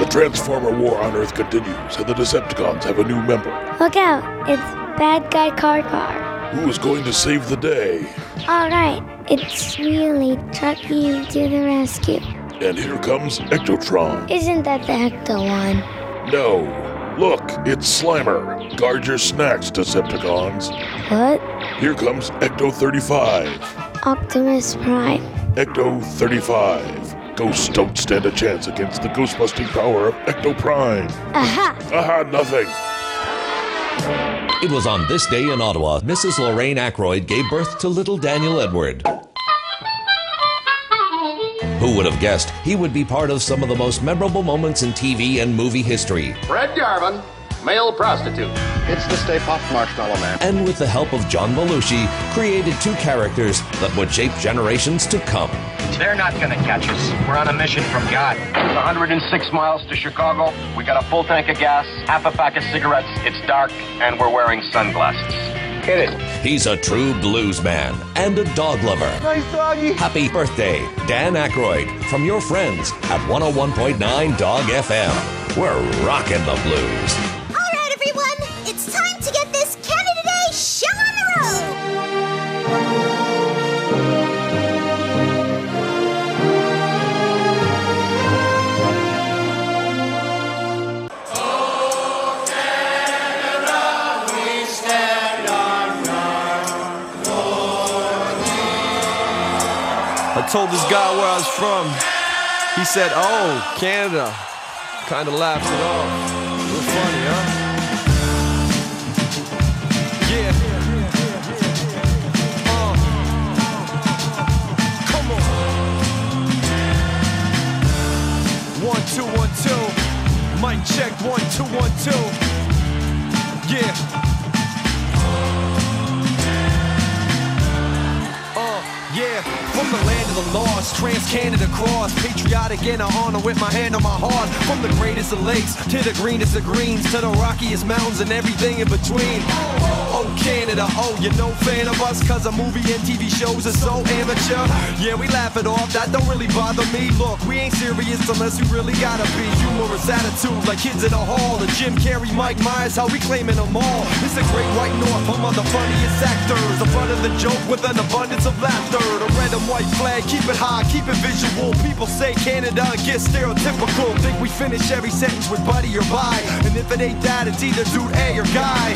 The Transformer War on Earth continues, and the Decepticons have a new member. Look out, it's Bad Guy Car Car. Who is going to save the day? Alright, it's really Trucky to the rescue. And here comes Ectotron. Isn't that the Ecto one? No. Look, it's Slimer. Guard your snacks, Decepticons. What? Here comes Ecto 35. Optimus Prime. Ecto 35. Ghosts don't stand a chance against the ghost busting power of Ecto Prime. Aha! Aha, nothing. It was on this day in Ottawa, Mrs. Lorraine Aykroyd gave birth to little Daniel Edward. Who would have guessed he would be part of some of the most memorable moments in TV and movie history? Fred Garvin, male prostitute. It's the Stay Puft Marshmallow Man. And with the help of John Belushi, created two characters that would shape generations to come. They're not gonna catch us. We're on a mission from God. It's 106 miles to Chicago. We got a full tank of gas, half a pack of cigarettes. It's dark, and we're wearing sunglasses. Hit it. He's a true blues man and a dog lover. Nice doggy. Happy birthday, Dan Aykroyd, from your friends at 101.9 Dog FM. We're rocking the blues. All right, everyone, it's time to get told this guy where I was from. He said, Oh, Canada. Kind of laughed it off. Real funny, huh? Yeah. Uh. Come on. One, two, one, two. Mic check, one, two, one, two. Yeah. From the land of the lost, trans Canada cross, patriotic and I honor with my hand on my heart. From the greatest of lakes to the greenest of greens to the rockiest mountains and everything in between. Oh, Canada, oh, you're no fan of us, cause movie and TV shows are so amateur. Yeah, we laugh it off, that don't really bother me. Look, we ain't serious unless we really gotta be. Humorous attitude like kids in a hall. The Jim Carrey, Mike Myers, how we claiming them all. It's a great white north, home of the funniest actors. The front of the joke with an abundance of laughter. The red and white flag, keep it high, keep it visual. People say Canada gets stereotypical. Think we finish every sentence with buddy or bye. And if it ain't that, it's either dude A or guy.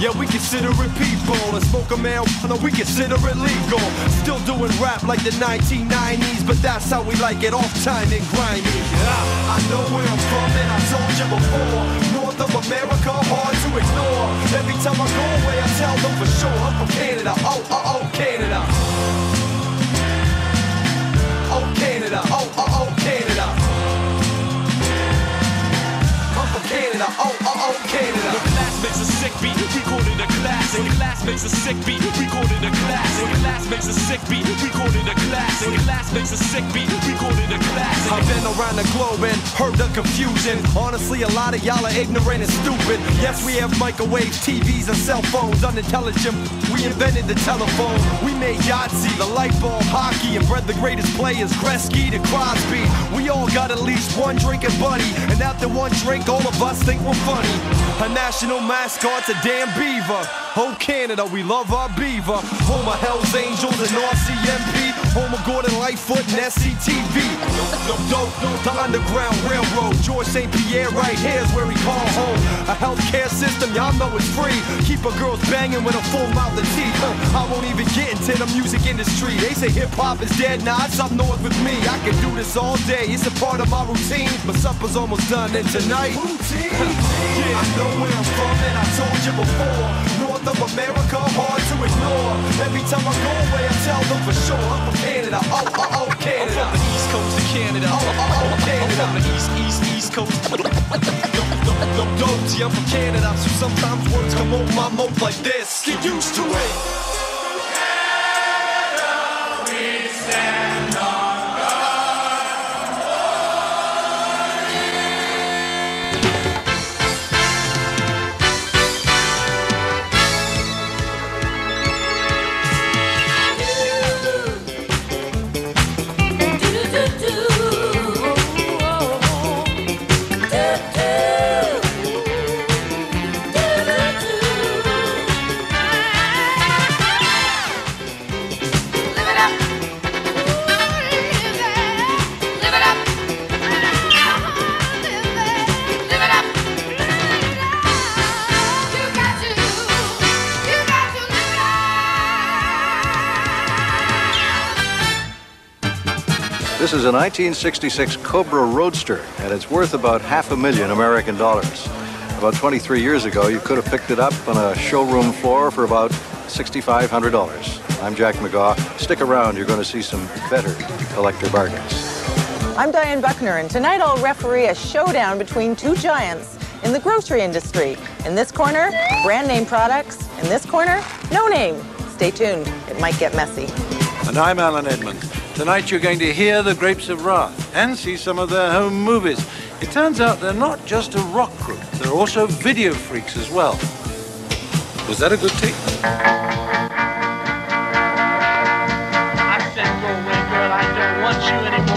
Yeah, we consider it people. And smoke a marijuana, we consider it legal. Still doing rap like the 1990s, but that's how we like it off time and grimy. Yeah, I know where I'm from, and I told you before. North of America, hard to ignore. Every time I go away, I tell them for sure I'm from Canada. Oh, oh, oh, Canada. Canada. Oh, oh, oh, Canada. I'm from Canada. Oh, oh, oh, Canada. The class makes a sick beat, classic. Class makes a sick beat, recorded a classic. Class makes a sick beat, recorded a classic. Class makes a sick beat, recorded a classic. I've been around the globe and heard the confusion. Honestly, a lot of y'all are ignorant and stupid. Yes, we have microwaves, TVs, and cell phones. Unintelligent, we invented the telephone. We made Yahtzee, the light bulb, hockey, and bred the greatest players, Gretzky to Crosby. We all got at least one drinking buddy, and after one drink, all of us think we're funny. A national mascot's a damn beaver. Oh, Canada, we love our beaver. Home of Hell's Angels and RCMP. Home of Gordon Lightfoot and SCTV. The Underground Railroad. George St. Pierre right here is where we call home. A healthcare system, y'all know it's free. Keep a girls banging with a full mouth of teeth. I won't even get into the music industry. They say hip hop is dead, nah, it's up north with me. I can do this all day, it's a part of my routine. But supper's almost done, and tonight. yeah, I know where I'm from, and I told you before. North of America, hard to ignore. Every time I go away, I tell them for sure. I'm from Canada, oh, oh, oh, Canada. I'm from the East Coast of Canada. Oh, oh, oh, Canada. I'm from the East, East, East Coast. Dope, I'm from Canada, so sometimes words come off my mouth like this. Get used to it. This is a 1966 Cobra Roadster, and it's worth about half a million American dollars. About 23 years ago, you could have picked it up on a showroom floor for about $6,500. I'm Jack McGaw. Stick around, you're going to see some better collector bargains. I'm Diane Buckner, and tonight I'll referee a showdown between two giants in the grocery industry. In this corner, brand name products. In this corner, no name. Stay tuned, it might get messy. And I'm Alan Edmond. Tonight you're going to hear the Grapes of Wrath and see some of their home movies. It turns out they're not just a rock group, they're also video freaks as well. Was that a good take? I said, go away, girl. I don't want you anymore.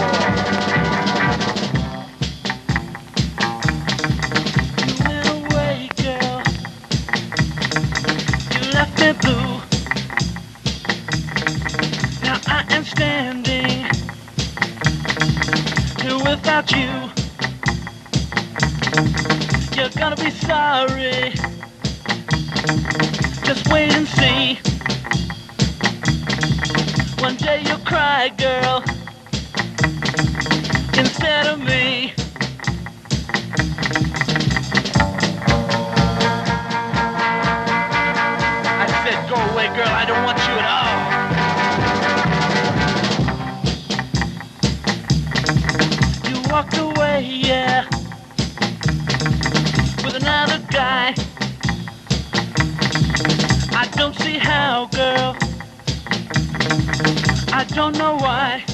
Sorry. Just wait and see. One day you'll cry, girl, instead of me. Don't know why.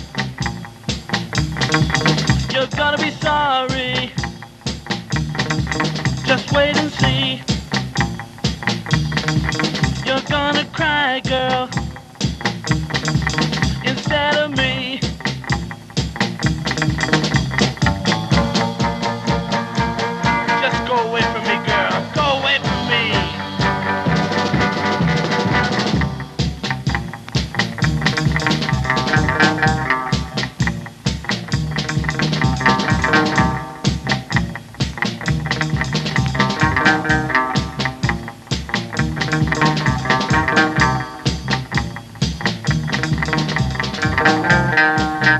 You're gonna be sorry. Just wait and see. You're gonna cry, girl. Instead of me. I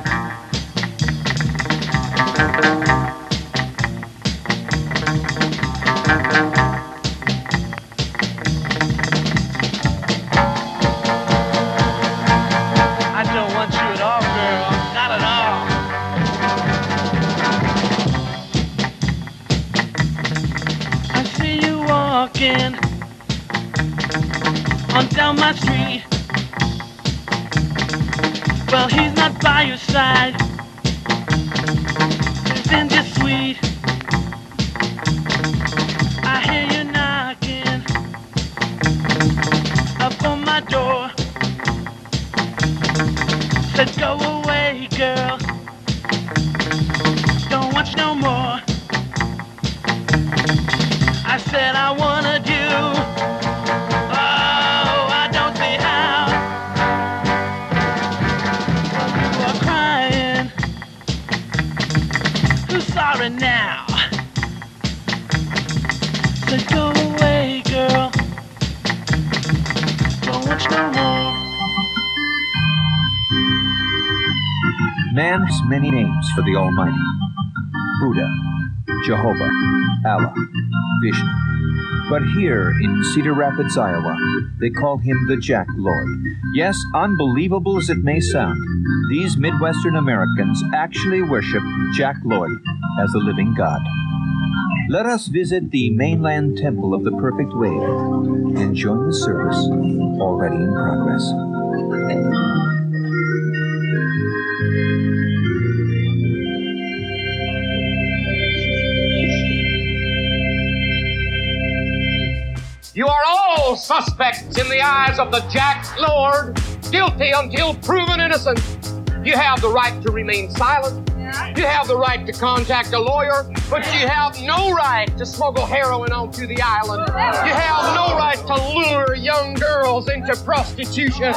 for the Almighty Buddha, Jehovah, Allah, Vishnu. But here in Cedar Rapids, Iowa, they call him the Jack Lord. Yes, unbelievable as it may sound, these Midwestern Americans actually worship Jack Lord as a living God. Let us visit the mainland temple of the perfect wave and join the service already in progress. Suspects in the eyes of the Jack Lord, guilty until proven innocent. You have the right to remain silent. You have the right to contact a lawyer, but you have no right to smuggle heroin onto the island. You have no right to lure young girls into prostitution.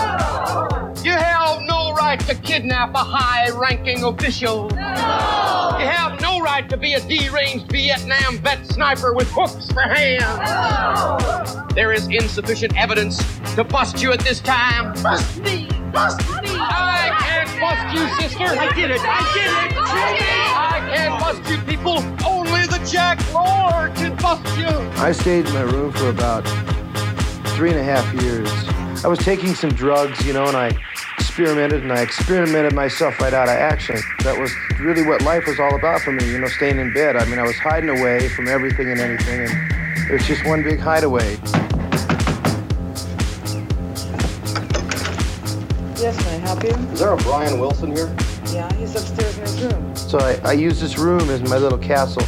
You have no right to kidnap a high ranking official. You have no right to be a deranged Vietnam vet sniper with hooks for hands. There is insufficient evidence to bust you at this time. Bust me! Bust me! I bust you, sister! I did it! I did it! I can't bust you, people! Only the Jack Lord can bust you! I stayed in my room for about three and a half years. I was taking some drugs, you know, and I experimented and I experimented myself right out of action. That was really what life was all about for me, you know, staying in bed. I mean, I was hiding away from everything and anything, and it was just one big hideaway. Yes, may I help you? Is there a Brian Wilson here? Yeah, he's upstairs in his room. So I, I use this room as my little castle.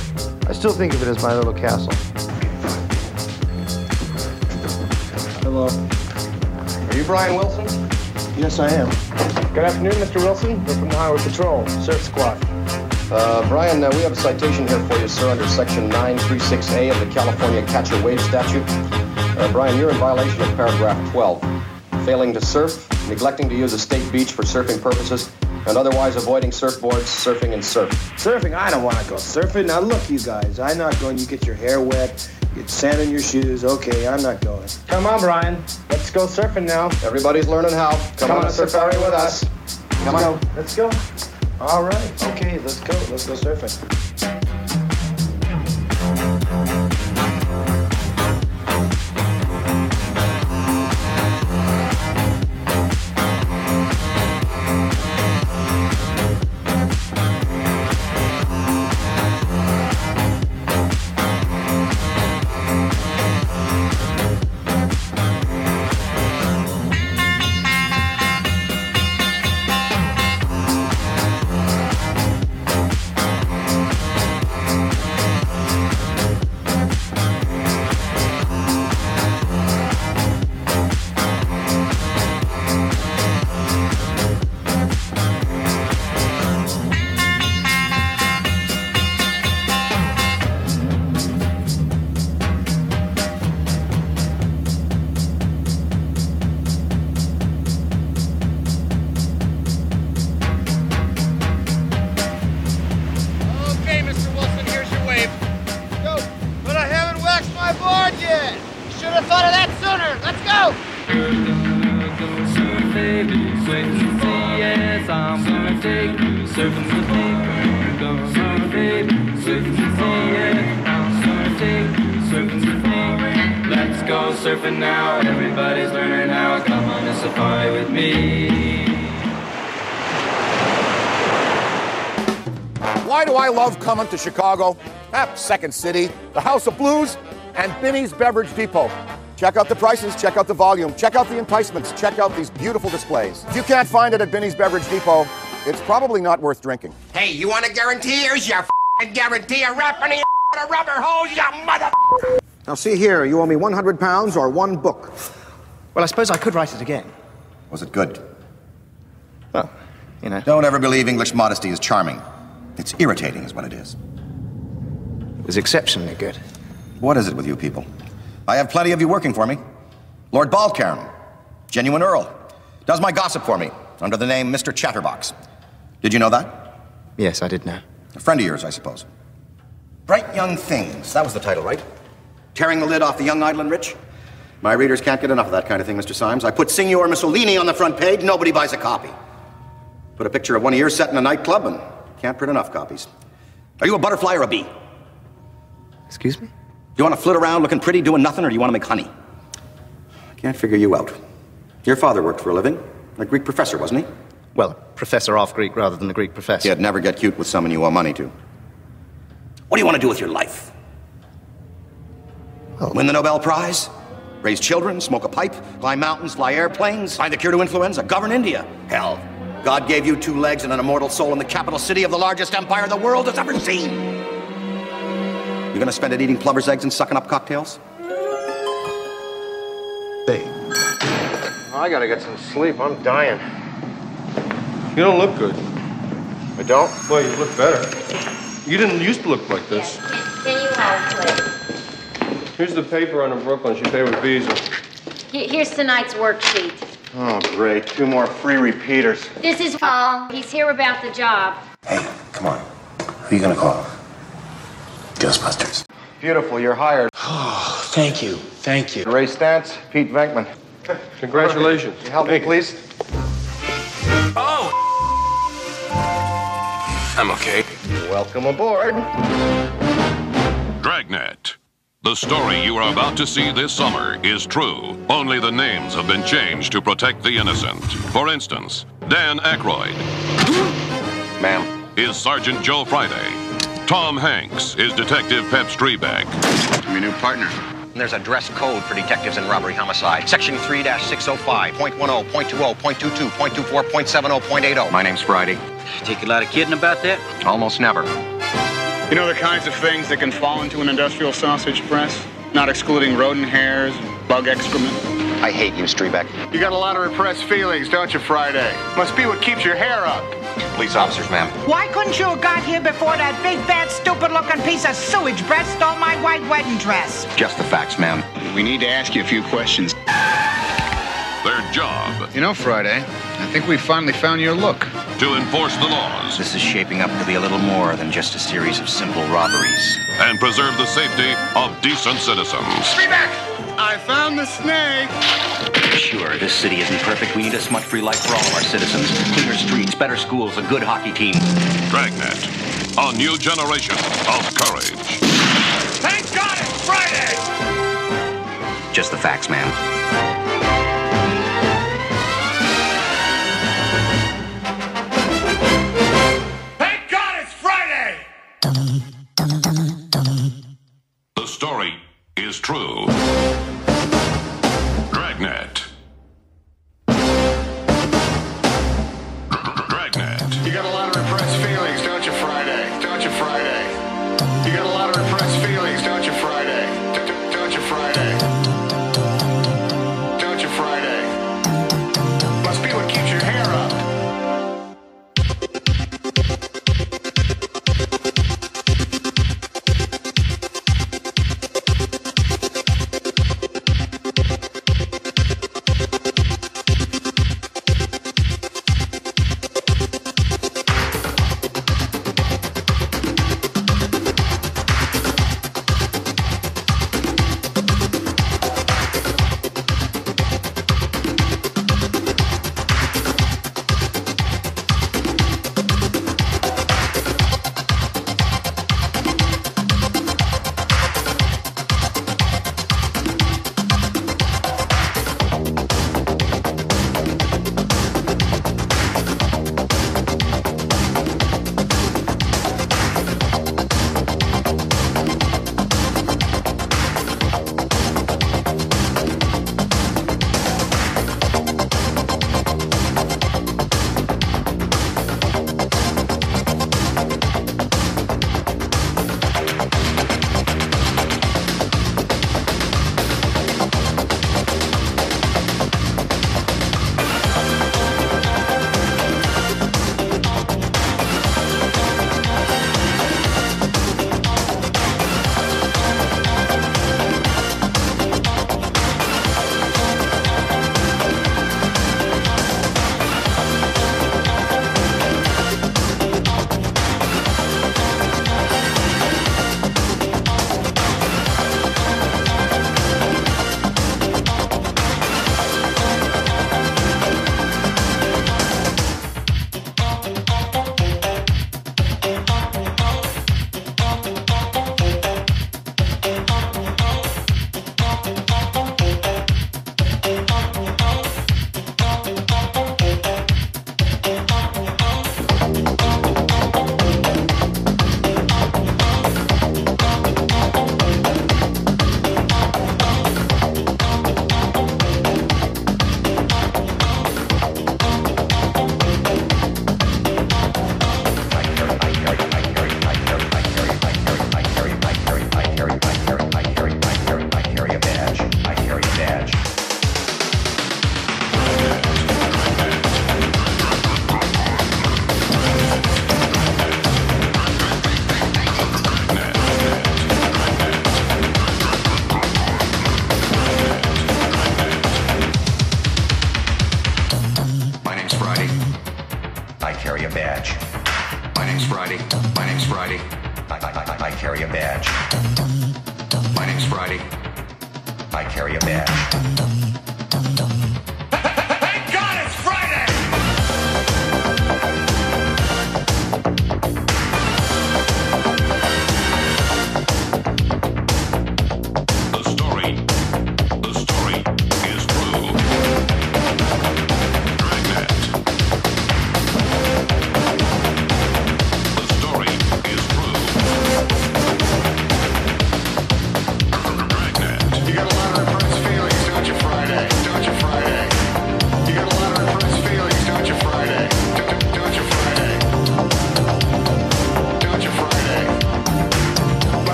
I still think of it as my little castle. Hello. Are you Brian Wilson? Yes, I am. Good afternoon, Mr. Wilson. We're from the Highway Patrol, Surf Squad. Uh, Brian, uh, we have a citation here for you, sir, under Section 936A of the California Catch a Wave Statute. Uh, Brian, you're in violation of paragraph 12. Failing to surf, neglecting to use a state beach for surfing purposes, and otherwise avoiding surfboards, surfing, and surf. Surfing? I don't want to go surfing. Now look, you guys, I'm not going. You get your hair wet, get sand in your shoes. Okay, I'm not going. Come on, Brian. Let's go surfing now. Everybody's learning how. Come, on a safari with us. Come Let's on. go. Let's go. All right. Okay, let's go. Let's go surfing. Coming to Chicago? Ah, Second City, the House of Blues, and Binny's Beverage Depot. Check out the prices, check out the volume, check out the enticements, check out these beautiful displays. If you can't find it at Binny's Beverage Depot, it's probably not worth drinking. Hey, you want a guarantee? Here's your f***ing guarantee. A rap in a rubber hose, you mother. Now, see here, you owe me 100 pounds or one book. Well, I suppose I could write it again. Was it good? Well, you know. Don't ever believe English modesty is charming. It's irritating, is what it is. It was exceptionally good. What is it with you people? I have plenty of you working for me. Lord Balcairn, genuine Earl, does my gossip for me under the name Mr. Chatterbox. Did you know that? Yes, I did know. A friend of yours, I suppose. Bright Young Things. That was the title, right? Tearing the lid off the young, idle, and rich? My readers can't get enough of that kind of thing, Mr. Symes. I put Signor Mussolini on the front page, nobody buys a copy. Put a picture of one of yours set in a nightclub and can't print enough copies. Are you a butterfly or a bee? Excuse me? Do you want to flit around looking pretty, doing nothing, or do you want to make honey? Can't figure you out. Your father worked for a living. A Greek professor, wasn't he? Well, professor of Greek rather than a Greek professor. You'd never get cute with someone you owe money to. What do you want to do with your life? Win the Nobel Prize? Raise children, smoke a pipe, climb mountains, fly airplanes, find the cure to influenza, govern India? Hell, God gave you two legs and an immortal soul in the capital city of the largest empire the world has ever seen. You're gonna spend it eating plover's eggs and sucking up cocktails? Hey. I gotta get some sleep. I'm dying. You don't look good. I don't? Well, you look better. You didn't used to look like this. Can you hold, please? Here's the paper on the Brooklyn. She paid with Visa. Here's tonight's worksheet. Oh, great. Two more free repeaters. This is Paul. He's here about the job. Hey, come on. Who are you gonna call? Ghostbusters. Beautiful, you're hired. Oh, thank you. Thank you. Ray Stantz, Pete Venkman. Congratulations. You help me, please? Oh! I'm okay. Welcome aboard. Dragnet. The story you are about to see this summer is true. Only the names have been changed to protect the innocent. For instance, Dan Aykroyd. Ma'am. Is Sergeant Joe Friday. Tom Hanks is Detective Pep Streebek. I'm your new partner. There's a dress code for detectives in robbery homicide. Section 3-605, point 10, point 20, point 22, point 24, point 70, point 80. My name's Friday. Take a lot of kidding about that? Almost never. You know the kinds of things that can fall into an industrial sausage press? Not excluding rodent hairs, bug excrement. I hate you, Streebek. You got a lot of repressed feelings, don't you, Friday? Must be what keeps your hair up. Police officers, ma'am. Why couldn't you have got here before that big, bad, stupid-looking piece of sewage breath stole my white wedding dress? Just the facts, ma'am. We need to ask you a few questions. Their job You know, Friday, I think we finally found your look. To enforce the laws This is shaping up to be a little more than just a series of simple robberies. and preserve the safety of decent citizens. Streebek! I found the snake! Sure, this city isn't perfect. We need a smut-free life for all of our citizens. Cleaner streets, better schools, a good hockey team. Dragnet. A new generation of courage. Thank God it's Friday! Just the facts, ma'am. Story is true. Dragnet.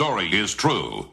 Story is true.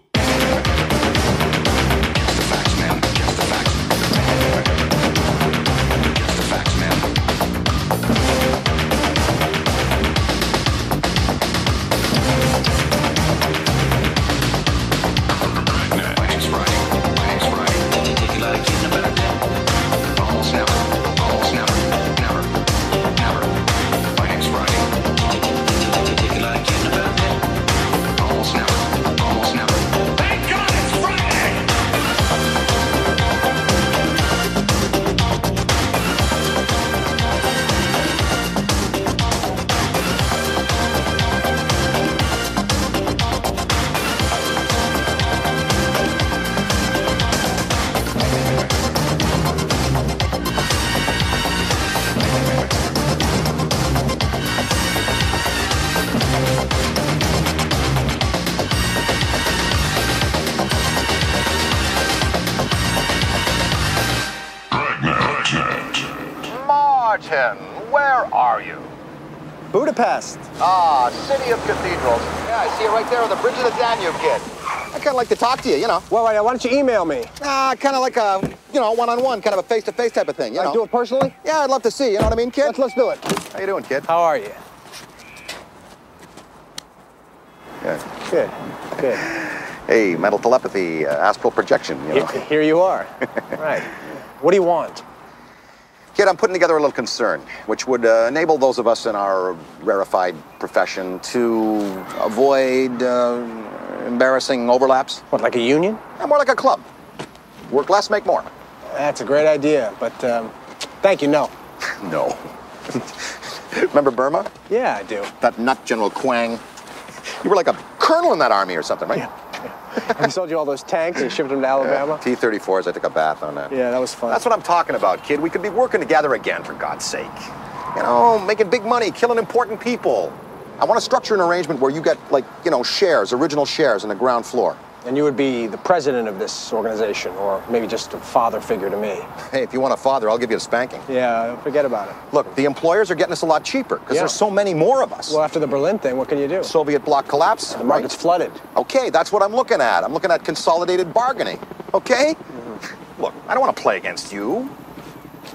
City of cathedrals. Yeah, I see it right there on the bridge of the Danube, kid. I kind of like to talk to you, you know. Well, why don't you email me? Ah, kind of like a, you know, one-on-one, kind of a face-to-face type of thing, you Like, know. do it personally? Yeah, I'd love to see, you know what I mean, kid? Let's, let's do it. How you doing, kid? How are you? Good. Good. Good. Hey, mental telepathy, uh, astral projection, you know. Here, here you are. right. What do you want? Kid, I'm putting together a little concern, which would uh, enable those of us in our rarefied profession to avoid uh, embarrassing overlaps. What, like a union? Yeah, more like a club. Work less, make more. That's a great idea, but um, thank you, no. No. Remember Burma? Yeah, I do. That nut General Quang. You were like a colonel in that army or something, right? He sold you all those tanks and shipped them to Alabama? T-34s. I took a bath on that. Yeah, that was fun. That's what I'm talking about, kid. We could be working together again, for God's sake. You know, making big money, killing important people. I want to structure an arrangement where you get, like, you know, shares, original shares in the ground floor. And you would be the president of this organization, or maybe just a father figure to me. Hey, if you want a father, I'll give you a spanking. Yeah, forget about it. Look, the employers are getting us a lot cheaper because Yeah. there's so many more of us. Well, after the Berlin thing, what can you do? Soviet bloc collapse. The market's flooded. Okay, that's what I'm looking at. I'm looking at consolidated bargaining. Okay? Mm-hmm. Look, I don't want to play against you.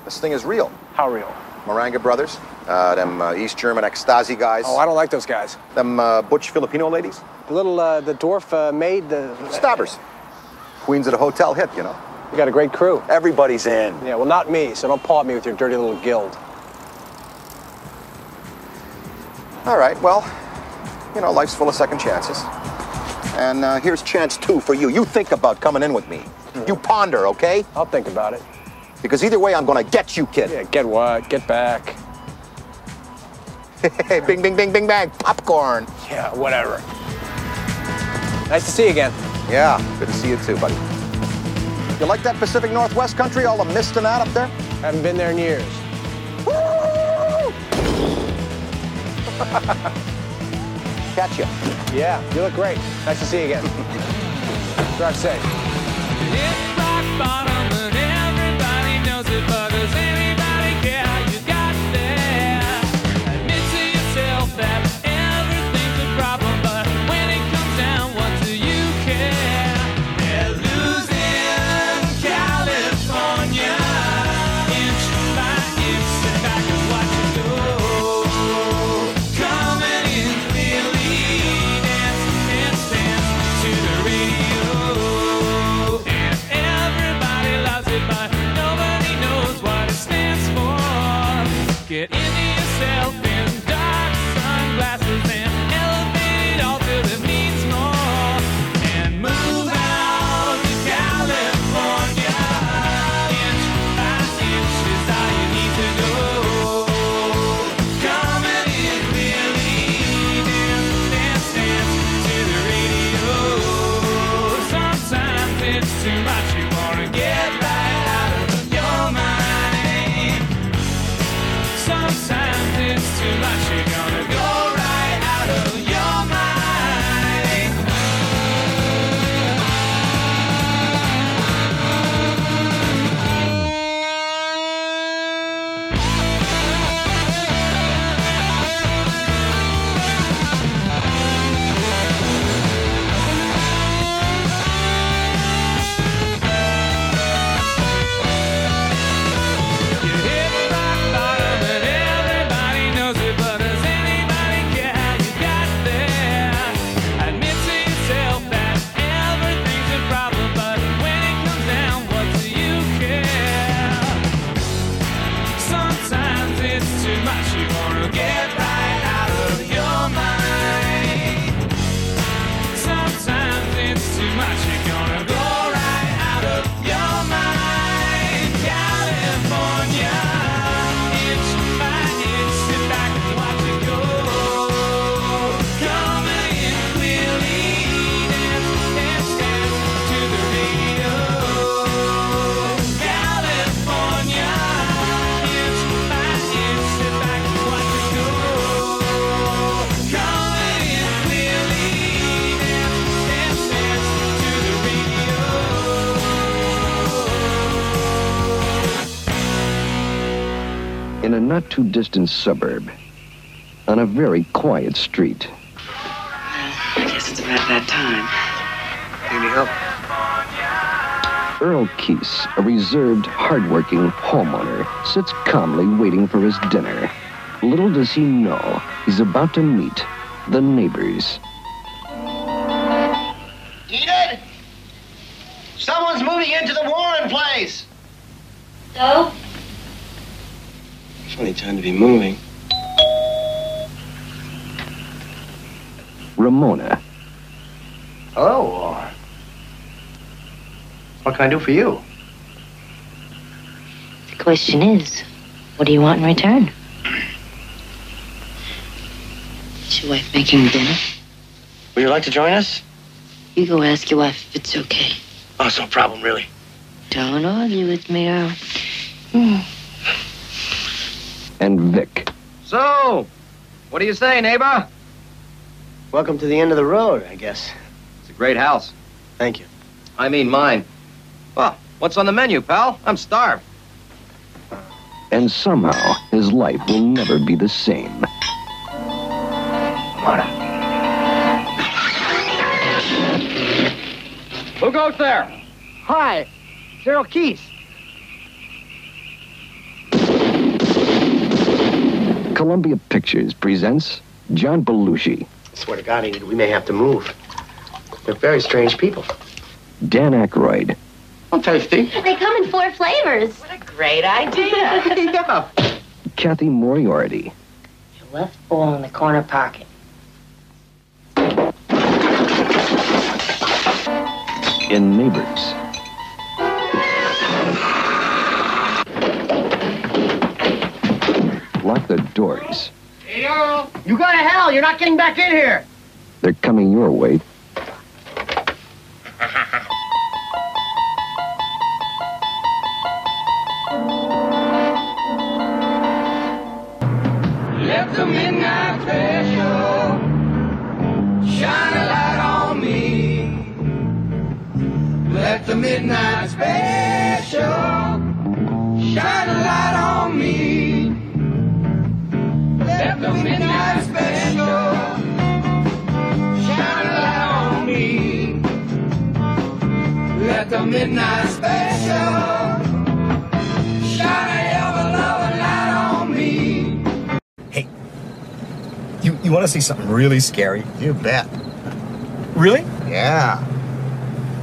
This thing is real. How real? Maranga Brothers, uh, them uh, East German ecstasy guys. Oh, I don't like those guys. Them uh, butch Filipino ladies. Little, uh, the dwarf uh, maid, the... Stabbers. Queens at a hotel hit, you know. You got a great crew. Everybody's in. Yeah, well, not me, so don't paw at me with your dirty little guild. All right, well, you know, life's full of second chances. And uh, here's chance two for you. You think about coming in with me. You ponder, okay? I'll think about it. Because either way, I'm gonna get you, kid. Yeah, get what? Get back. Hey, bing, bing, bing, bing, bang. Popcorn. Yeah, whatever. Nice to see you again. Yeah, good to see you too, buddy. You like that Pacific Northwest country, all the mist and that up there? Haven't been there in years. Catch you. Yeah, you look great. Nice to see you again. Drive safe. Too distant suburb, on a very quiet street, I guess it's about that time. Any help? Earl Keese, a reserved, hardworking homeowner, sits calmly waiting for his dinner. Little does he know, he's about to meet the neighbors. Funny time to be moving. Ramona, Hello, What can I do for you? The question is, what do you want in return? Is your wife making dinner? Would you like to join us? You go ask your wife if it's okay. Oh, it's no problem, really. Don't argue with me, Earl. Hmm. And Vic. So, what do you say, neighbor? Welcome to the end of the road, I guess. It's a great house. Thank you. I mean mine. Well, what's on the menu, pal? I'm starved. And somehow, his life will never be the same. Who goes there? Hi, Cyril Keys. Columbia Pictures presents John Belushi, Swear to God, Enid, we may have to move. They're very strange people. Dan Aykroyd, I'm tasty. They come in four flavors. What a great idea. yeah. Cathy Moriarty, Your left ball in the corner pocket. in Neighbors. Lock the doors. Hey, Earl. You go to hell. You're not getting back in here. They're coming your way. midnight special shine a ever loving light on me. Hey, you, you want to see something really scary? You bet. Really? Yeah.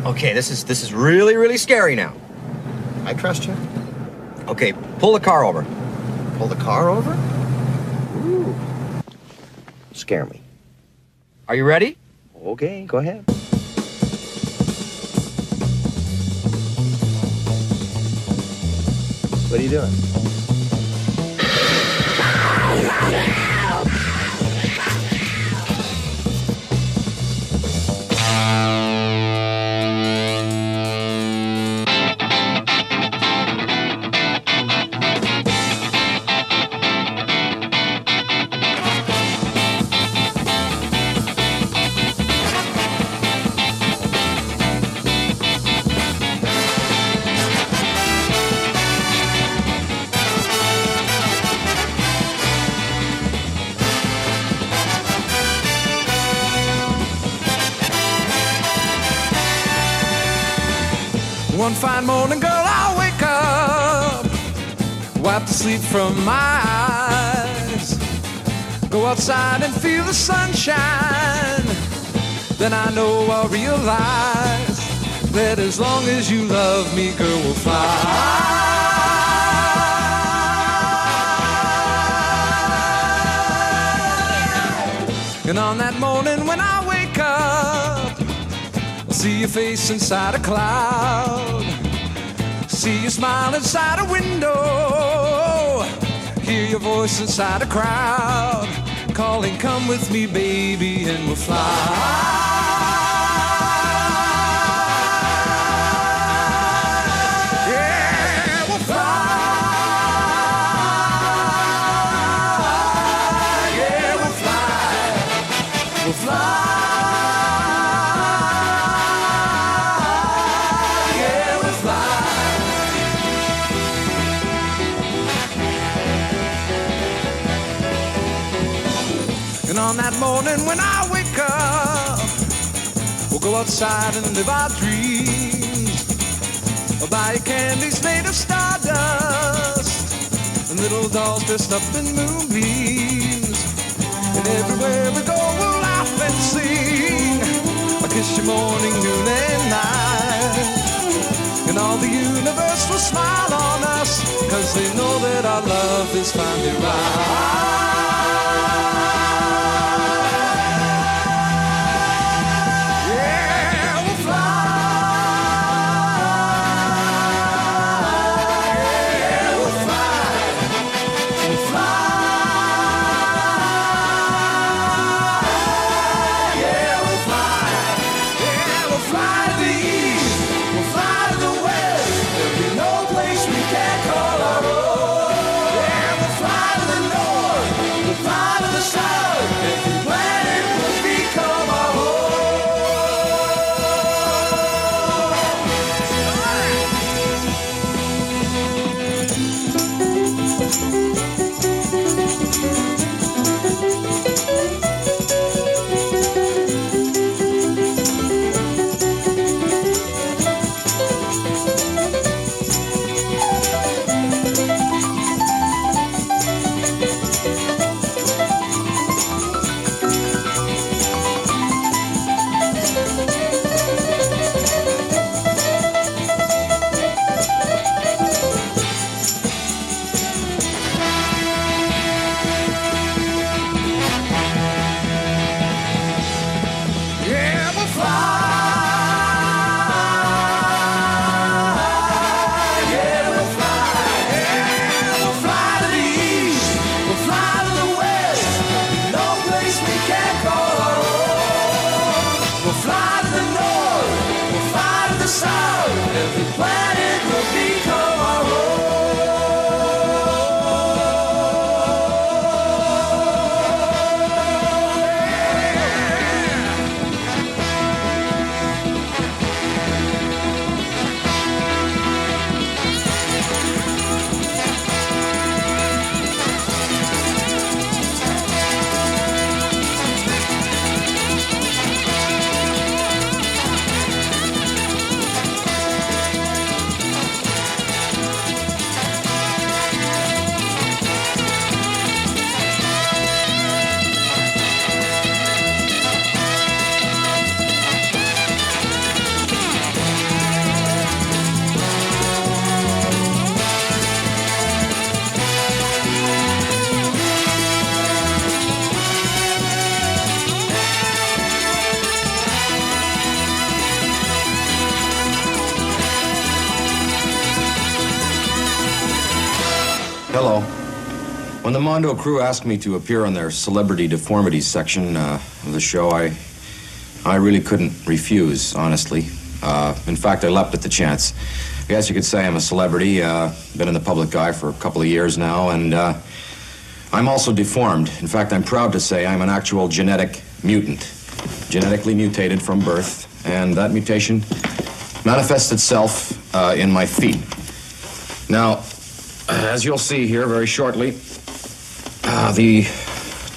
Okay, this is this is really really scary now. I trust you. Okay, pull the car over. Pull the car over? Ooh. Scare me. Are you ready? Okay, go ahead. What are you doing? Sunshine. Then I know I'll realize that as long as you love me, girl, we'll fly. And on that morning when I wake up, I'll see your face inside a cloud. See your smile inside a window. Hear your voice inside a crowd. Calling, come with me, baby, and we'll fly. Outside and live our dreams. Buy candies made of stardust, and little dolls dressed up in moonbeams. And everywhere we go, we'll laugh and sing. I kiss you morning, noon, and night. And all the universe will smile on us, cause they know that our love is finally right. Mondo crew asked me to appear on their celebrity deformities section uh, of the show, I, I really couldn't refuse, honestly. Uh, in fact, I leapt at the chance. I guess you could say I'm a celebrity. Uh, been in the public eye for a couple of years now, and uh, I'm also deformed. In fact, I'm proud to say I'm an actual genetic mutant, genetically mutated from birth, and that mutation manifests itself uh, in my feet. Now, as you'll see here very shortly, uh, the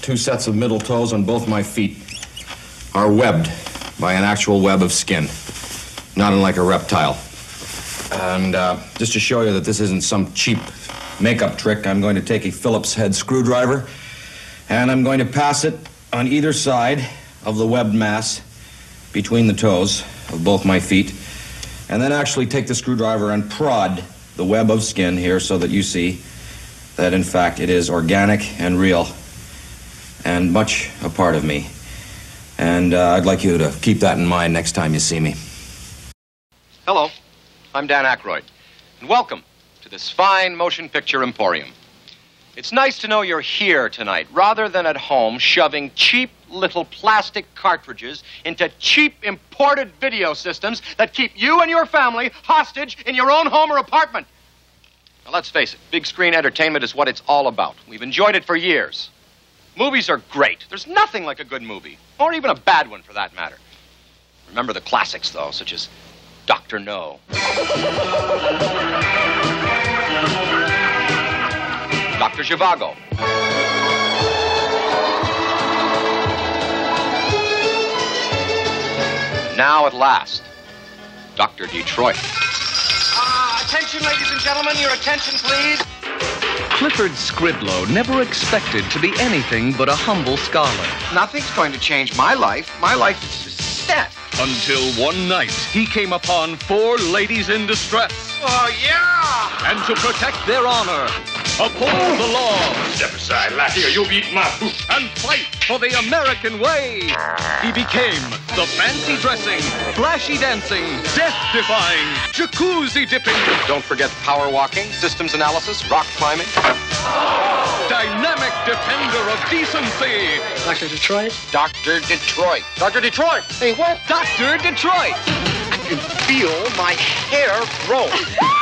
two sets of middle toes on both my feet are webbed by an actual web of skin, not unlike a reptile. And uh, just to show you that this isn't some cheap makeup trick, I'm going to take a Phillips head screwdriver and I'm going to pass it on either side of the webbed mass between the toes of both my feet, and then actually take the screwdriver and prod the web of skin here so that you see that in fact it is organic and real and much a part of me. And uh, I'd like you to keep that in mind next time you see me. Hello, I'm Dan Aykroyd, and welcome to this fine motion picture emporium. It's nice to know you're here tonight rather than at home shoving cheap little plastic cartridges into cheap imported video systems that keep you and your family hostage in your own home or apartment. Now, let's face it, big screen entertainment is what it's all about. We've enjoyed it for years. Movies are great. There's nothing like a good movie, or even a bad one for that matter. Remember the classics, though, such as Dr. No. Dr. Zhivago. Now, at last, Dr. Detroit. Attention, ladies and gentlemen, your attention, please. Clifford Skridlow never expected to be anything but a humble scholar. Nothing's going to change my life. My life is set. Until one night, he came upon four ladies in distress. Oh, yeah! And to protect their honor, uphold the law. Step aside, lackey, or you'll be my poop. And fight for the American way. He became the fancy dressing, flashy dancing, death defying, jacuzzi dipping, Don't forget power walking, systems analysis, rock climbing. dynamic defender of decency. Dr. Detroit? Dr. Detroit. Dr. Detroit! Hey, what? Dr. Detroit. I can feel my hair grow.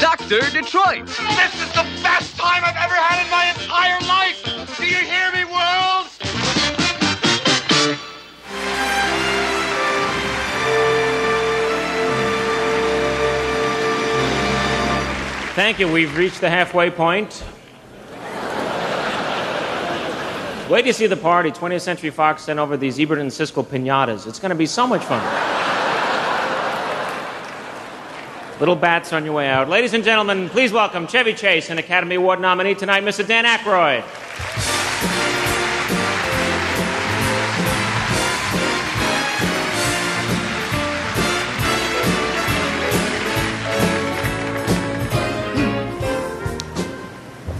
Dr. Detroit. This is the best time I've ever had in my entire life! Do you hear me, world? Thank you. We've reached the halfway point. Wait to see the party. 20th Century Fox sent over these Ebert and Siskel pinatas. It's going to be so much fun. Little bats on your way out. Ladies and gentlemen, please welcome Chevy Chase, an Academy Award nominee tonight, Mr. Dan Aykroyd.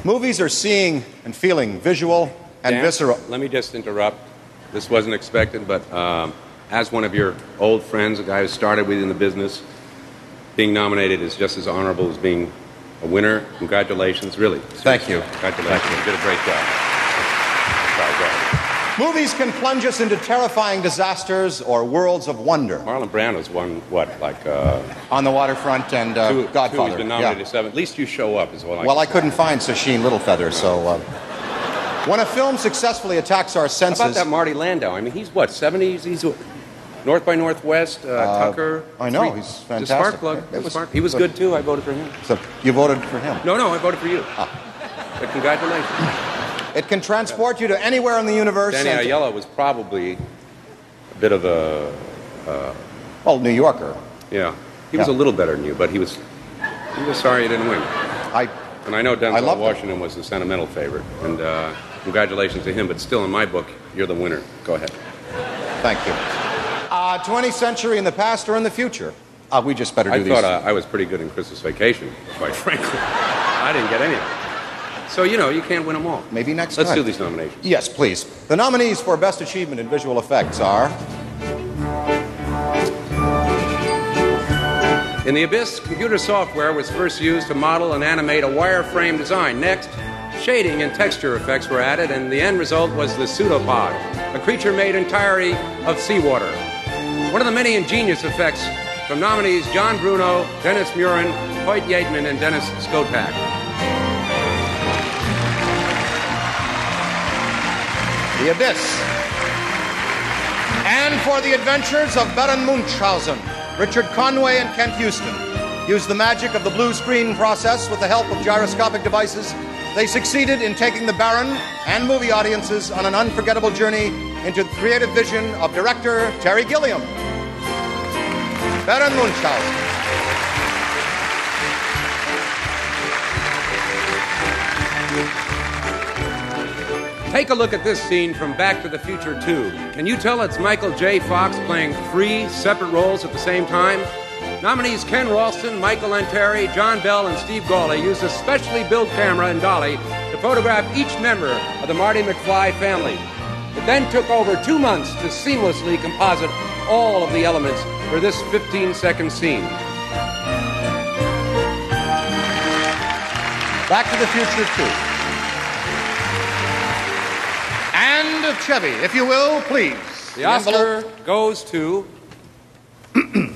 Movies are seeing and feeling visual and Dan, visceral. Let me just interrupt. This wasn't expected, but um, as one of your old friends, a guy who started with you in the business, being nominated is just as honorable as being a winner. Congratulations, really. Thank you. Congratulations. Thank you. You did a great job. Sorry, go ahead. Movies can plunge us into terrifying disasters or worlds of wonder. Marlon Brando's won what, like uh, On the Waterfront and uh, two, Godfather. Two, he's been nominated yeah. seven. At least you show up, is all I. Well, I couldn't find Sacheen Littlefeather, so. Uh, when a film successfully attacks our How senses. about that Marty Landau? I mean, he's what, 70s? He's North by Northwest, uh, Tucker. I know, three- he's The fantastic. Spark Plug. It The was- Spark- he was good too. I voted for him. So you voted for him? No, no, I voted for you. Ah. But congratulations. It can transport you to anywhere in the universe. Danny and- Aiello was probably a bit of a. Uh, well, New Yorker. Yeah, he was a little better than you, but he was. he was sorry you didn't win. I and I know Denzel loved it. Washington was the sentimental favorite, and uh, congratulations to him. But still, in my book, you're the winner. Go ahead. Thank you. Uh, 20th century in the past or in the future? Uh, we just better do these. I these. thought uh, I was pretty good in Christmas Vacation, quite frankly. I didn't get any of it. So you know, you can't win them all. Maybe next time. Let's time. do these nominations. Yes, please. The nominees for Best Achievement in Visual Effects are In the Abyss, computer software was first used to model and animate a wireframe design. Next, shading and texture effects were added, and the end result was the pseudopod, a creature made entirely of seawater. One of the many ingenious effects from nominees John Bruno, Dennis Muren, Hoyt Yeatman, and Dennis Skotak. The Abyss. And for the adventures of Baron Munchausen, Richard Conway and Kent Houston used the magic of the blue screen process with the help of gyroscopic devices. They succeeded in taking the Baron and movie audiences on an unforgettable journey into the creative vision of director Terry Gilliam. Baron Munchausen. Take a look at this scene from Back to the Future 2. Can you tell it's Michael J. Fox playing three separate roles at the same time? Nominees Ken Ralston, Michael Lantieri, John Bell, and Steve Gawley used a specially built camera and dolly to photograph each member of the Marty McFly family. It then took over two months to seamlessly composite all of the elements for this 15 second scene. Back to the Future 2. And Chevy, if you will, please. The Oscar goes to.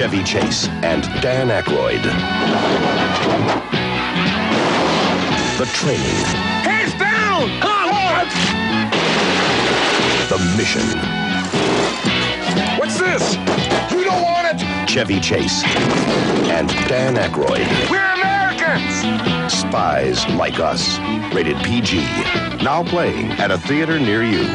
Chevy Chase and Dan Aykroyd. The Training. Hands down! Come on! The Mission. What's this? You don't want it? Chevy Chase and Dan Aykroyd. We're Americans! Spies Like Us. Rated PG. Now playing at a theater near you.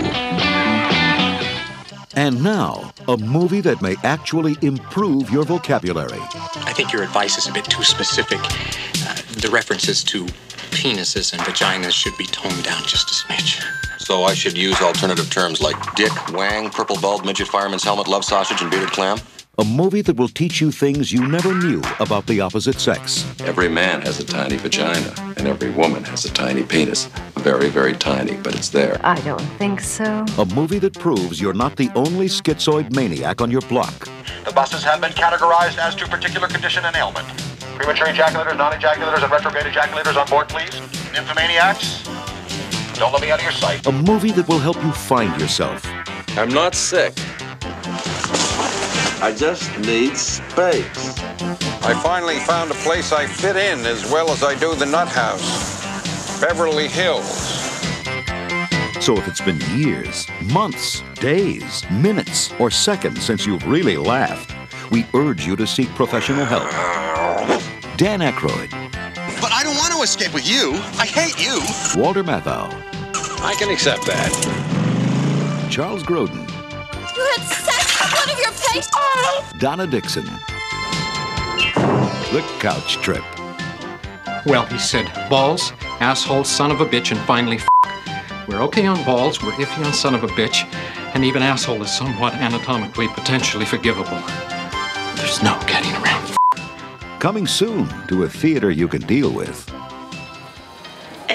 And now, a movie that may actually improve your vocabulary. I think your advice is a bit too specific. Uh, the references to penises and vaginas should be toned down just a smidge. So I should use alternative terms like dick, wang, purple bulb, midget fireman's helmet, love sausage, and bearded clam? A movie that will teach you things you never knew about the opposite sex. Every man has a tiny vagina, and every woman has a tiny penis. Very, very tiny, but it's there. I don't think so. A movie that proves you're not the only schizoid maniac on your block. The buses have been categorized as to particular condition and ailment. Premature ejaculators, non-ejaculators, and retrograde ejaculators on board, please. Nymphomaniacs, don't let me out of your sight. A movie that will help you find yourself. I'm not sick. I just need space. I finally found a place I fit in as well as I do the Nut House. Beverly Hills. So if it's been years, months, days, minutes, or seconds since you've really laughed, we urge you to seek professional help. Dan Aykroyd, But I don't want to escape with you. I hate you. Walter Matthau, I can accept that. Charles Grodin, You had sex with one of your patients. Oh! Donna Dixon. The Couch Trip. Well, he said, balls, asshole, son of a bitch, and finally f- We're okay on balls, we're iffy on son of a bitch, and even asshole is somewhat anatomically potentially forgivable. There's no getting around f- Coming soon to a theater you can deal with.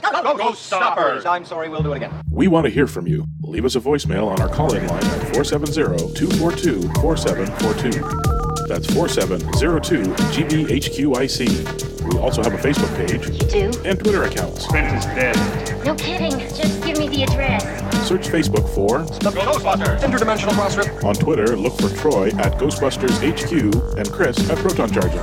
Go, go, stoppers! I'm sorry, we'll do it again. We want to hear from you. Leave us a voicemail on our call-in line at 470-242-4742. That's 4702-GBHQIC. We also have a Facebook page. You do? And Twitter accounts. Spence is dead. No kidding. Just give me the address. Search Facebook for The Ghostbusters Interdimensional Crossrip. On Twitter, look for Troy at Ghostbusters HQ and Chris at Proton Charger.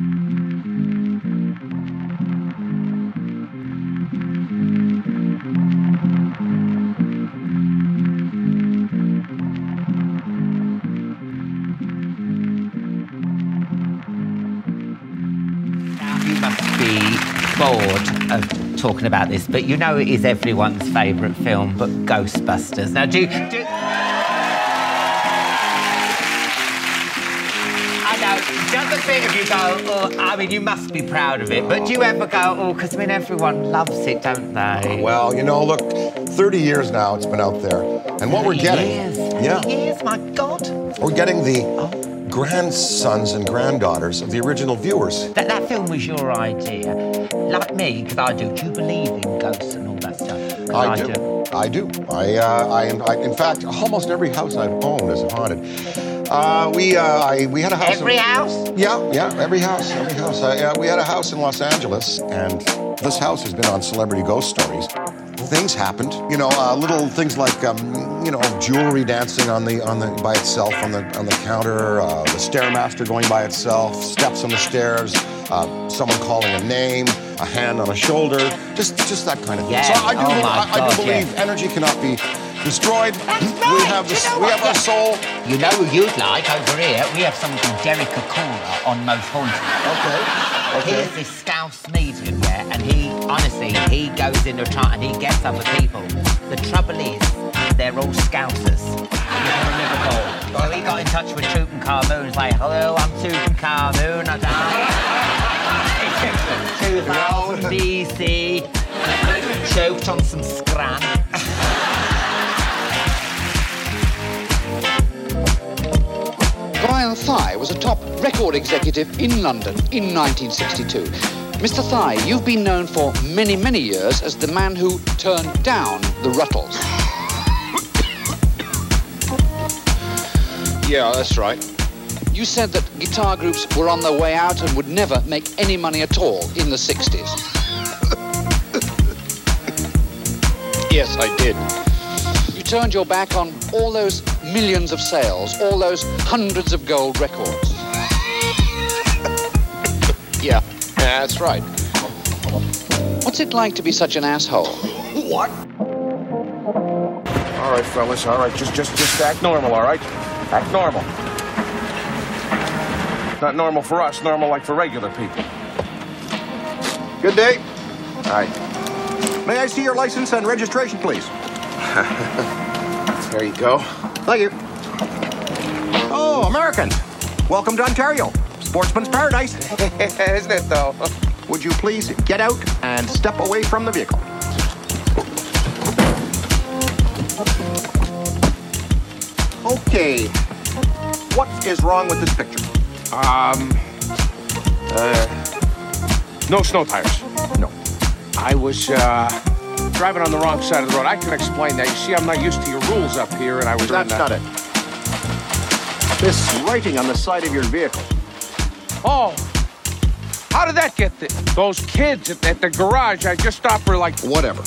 Talking about this, but you know it is everyone's favourite film, but Ghostbusters. Now, do you. Do... I know, does a bit of you go, oh, I mean, you must be proud of it, but do you ever go, oh, because I mean, everyone loves it, don't they? Well, you know, look, 30 years now it's been out there. And what we're 30 getting. years, Yeah. 30 years, my God. We're getting the oh. grandsons and granddaughters of the original viewers. That, that film was your idea. Like me, because I do. Do you believe in ghosts and all that stuff? I do. I do. I, uh, I, I, in fact, almost every house I've owned is haunted. Uh, we, uh, I, we had a house. Every in, house? Yeah, yeah, every house, every house. I, uh, we had a house in Los Angeles, and this house has been on Celebrity Ghost Stories. Things happened, you know, uh, little things like, um, you know, jewelry dancing on the on the by itself on the on the counter, uh, the stairmaster going by itself, steps on the stairs, uh, someone calling a name, a hand on a shoulder, just just that kind of thing. Yeah. So I do, Oh believe, my I, I do believe yeah. energy cannot be destroyed. We have this, we have our soul. You know who you'd like over here? We have someone called Derek Acorah on Most Haunted. Okay. Okay. He's this Scouse medium, yeah, and he, honestly, he goes into a trance and he gets other people. The trouble is, they're all scousers. You can remember all. So he got in touch with Tutankhamun. He's like, hello, I'm Tutankhamun. I know. 2000 BC. Choked on some scran. Brian Thigh was a top record executive in London in 1962. Mr. Thigh, you've been known for many, many years as the man who turned down the Rutles. Yeah, that's right. You said that guitar groups were on their way out and would never make any money at all in the 60s. Yes, I did. You turned your back on all those millions of sales, all those hundreds of gold records. Yeah, that's right. What's it like to be such an asshole? What? All right, fellas. All right, just just just act normal. All right, act normal. Not normal for us. Normal like for regular people. Good day. Hi. May I see your license and registration, please? there you go. Thank you. Oh, American. Welcome to Ontario. Sportsman's paradise. Isn't it, though? Would you please get out and step away from the vehicle? Okay. What is wrong with this picture? Um, uh, no snow tires. No. I was uh, driving on the wrong side of the road. I can explain that. You see, I'm not used to your rules up here, and I was. That's not it. This writing on the side of your vehicle. Oh, how did that get there? Those kids at, at the garage. I just stopped for like. Whatever.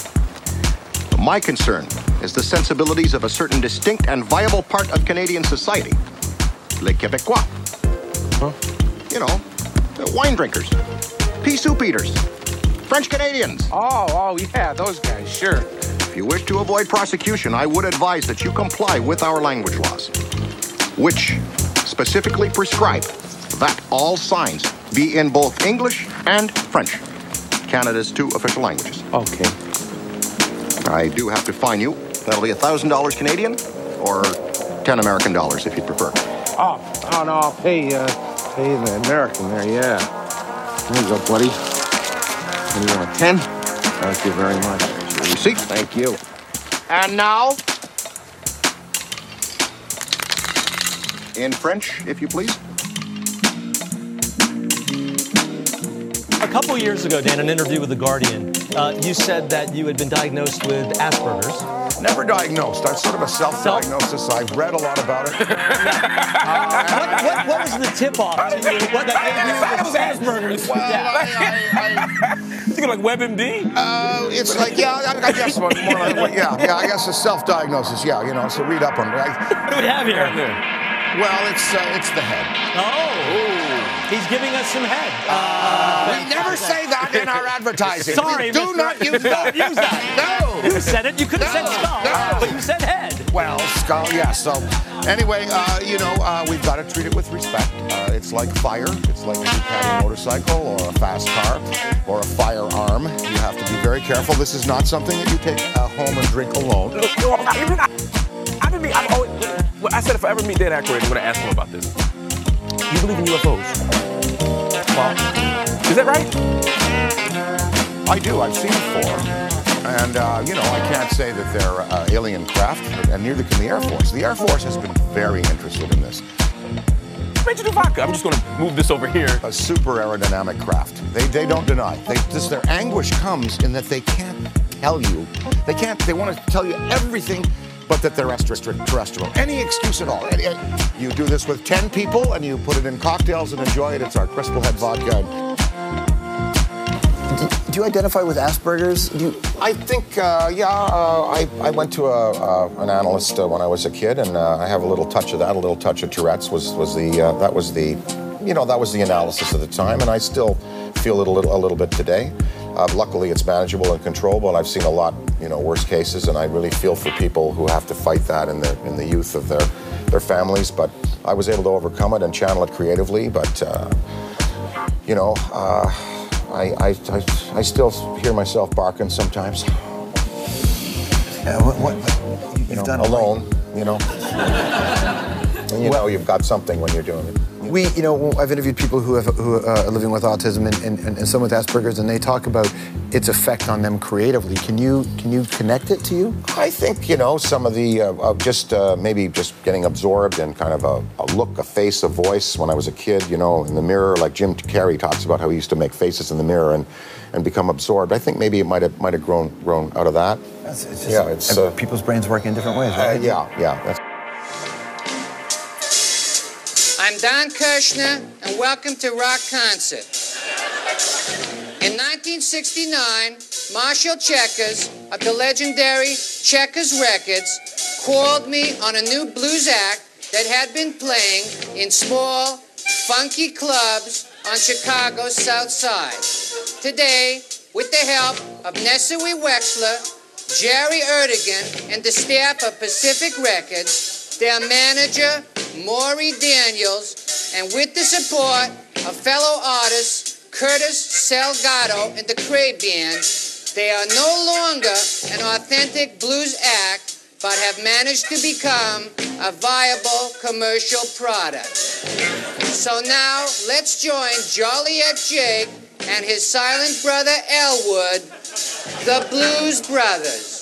My concern is the sensibilities of a certain distinct and viable part of Canadian society. Les Québécois. Huh? You know, wine drinkers, pea soup eaters, French Canadians. Oh, oh yeah, those guys. Sure. If you wish to avoid prosecution, I would advise that you comply with our language laws, which specifically prescribe that all signs be in both English and French, Canada's two official languages. Okay. I do have to fine you. That'll be $1,000 Canadian or 10 American dollars if you prefer. Oh, oh no, I'll pay, uh, pay the American there, yeah. There you go, buddy. And you want 10? Thank you very much. Receipt. Thank you. And now, in French, if you please. A couple years ago, Dan, an interview with The Guardian, uh, you said that you had been diagnosed with Asperger's. Never diagnosed. I'm sort of a self-diagnosis. I've read a lot about it. what, what, what was the tip off to you? What that gave you with Asperger's? Well, yeah. You think like WebMD? Uh, it's like, yeah, I, I guess more like, yeah, yeah, I guess a self-diagnosis. Yeah, you know, so read up on it. I, What do we have here? well, it's uh, it's the head. Oh, he's giving us some head. Uh, we never say that in our advertising. Sorry, we do Mr. not use that. Don't use that. No. You said it. You could have No, said skull, no. but you said head. Well, skull, yeah. So, anyway, uh, you know, uh, we've got to treat it with respect. Uh, it's like fire. It's like a Ducati motorcycle or a fast car or a firearm. You have to be very careful. This is not something that you take uh, home and drink alone. I didn't mean, I've always, I said if I ever meet Dan Aykroyd, I'm going to ask him about this. You believe in UFOs? Well, is that right? I do. I've seen four. And, uh, you know, I can't say that they're uh, alien craft, and neither can the Air Force. The Air Force has been very interested in this. Do vodka. I'm just going to move this over here. A super aerodynamic craft. They, they don't deny. They, this, their anguish comes in that they can't tell you. They can't, they want to tell you everything but that they're extraterrestrial. Any excuse at all. You do this with 10 people and you put it in cocktails and enjoy it. It's our Crystal Head vodka. Do you identify with Asperger's? Do you, I think, uh, yeah, uh, I, I went to a, uh, an analyst uh, when I was a kid, and uh, I have a little touch of that. A little touch of Tourette's was was the uh, that was the, you know, that was the analysis at the time, and I still feel it a little a little bit today. Uh, luckily, it's manageable and controllable, and I've seen a lot, you know, worse cases, and I really feel for people who have to fight that in the in the youth of their their families. But I was able to overcome it and channel it creatively. But uh, you know. Uh, I, I, I, I still hear myself barking sometimes. Yeah, what, what, you know, done alone, you know. and you know you've got something when you're doing it. We, you know, I've interviewed people who have who uh, are living with autism and, and, and some with Asperger's, and they talk about its effect on them creatively. Can you can you connect it to you? I think you know some of the uh, uh, just uh, maybe just getting absorbed in kind of a, a look, a face, a voice. When I was a kid, you know, in the mirror, like Jim Carrey talks about how he used to make faces in the mirror and and become absorbed. I think maybe it might have might have grown grown out of that. It's, it's just, yeah, it's and uh, people's brains work in different ways, uh, right? yeah, yeah. I'm Don Kirshner, and welcome to Rock Concert. In 1969, Marshall Checkers of the legendary Checkers Records called me on a new blues act that had been playing in small, funky clubs on Chicago's South Side. Today, with the help of Nessie Wexler, Jerry Erdogan, and the staff of Pacific Records, their manager, Maury Daniels, and with the support of fellow artists Curtis Salgado and the Cray Band, they are no longer an authentic blues act, but have managed to become a viable commercial product. So now let's join Joliet Jake and his silent brother Elwood, the Blues Brothers.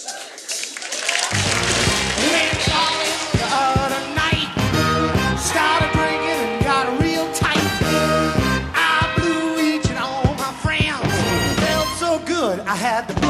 I had to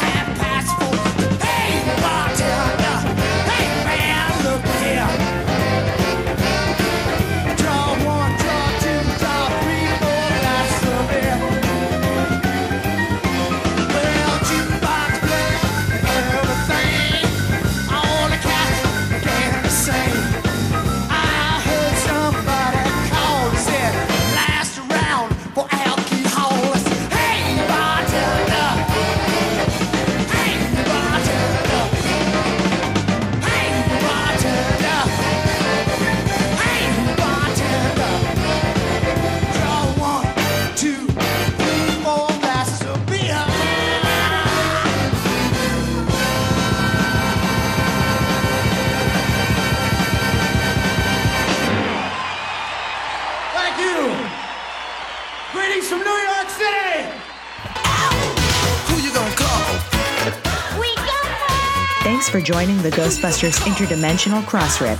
it joining the Ghostbusters Interdimensional Crossrip.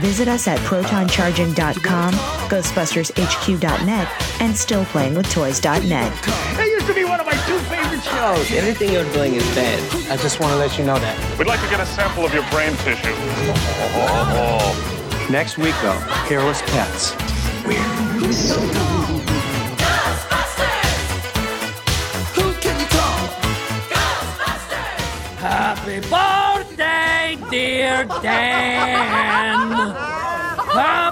Visit us at protoncharging.com, ghostbustershq.net, and stillplayingwithtoys.net. That used to be one of my two favorite shows. Anything you're doing is bad. I just want to let you know that. We'd like to get a sample of your brain tissue. Next week, though, hairless pets. Who dear Dan.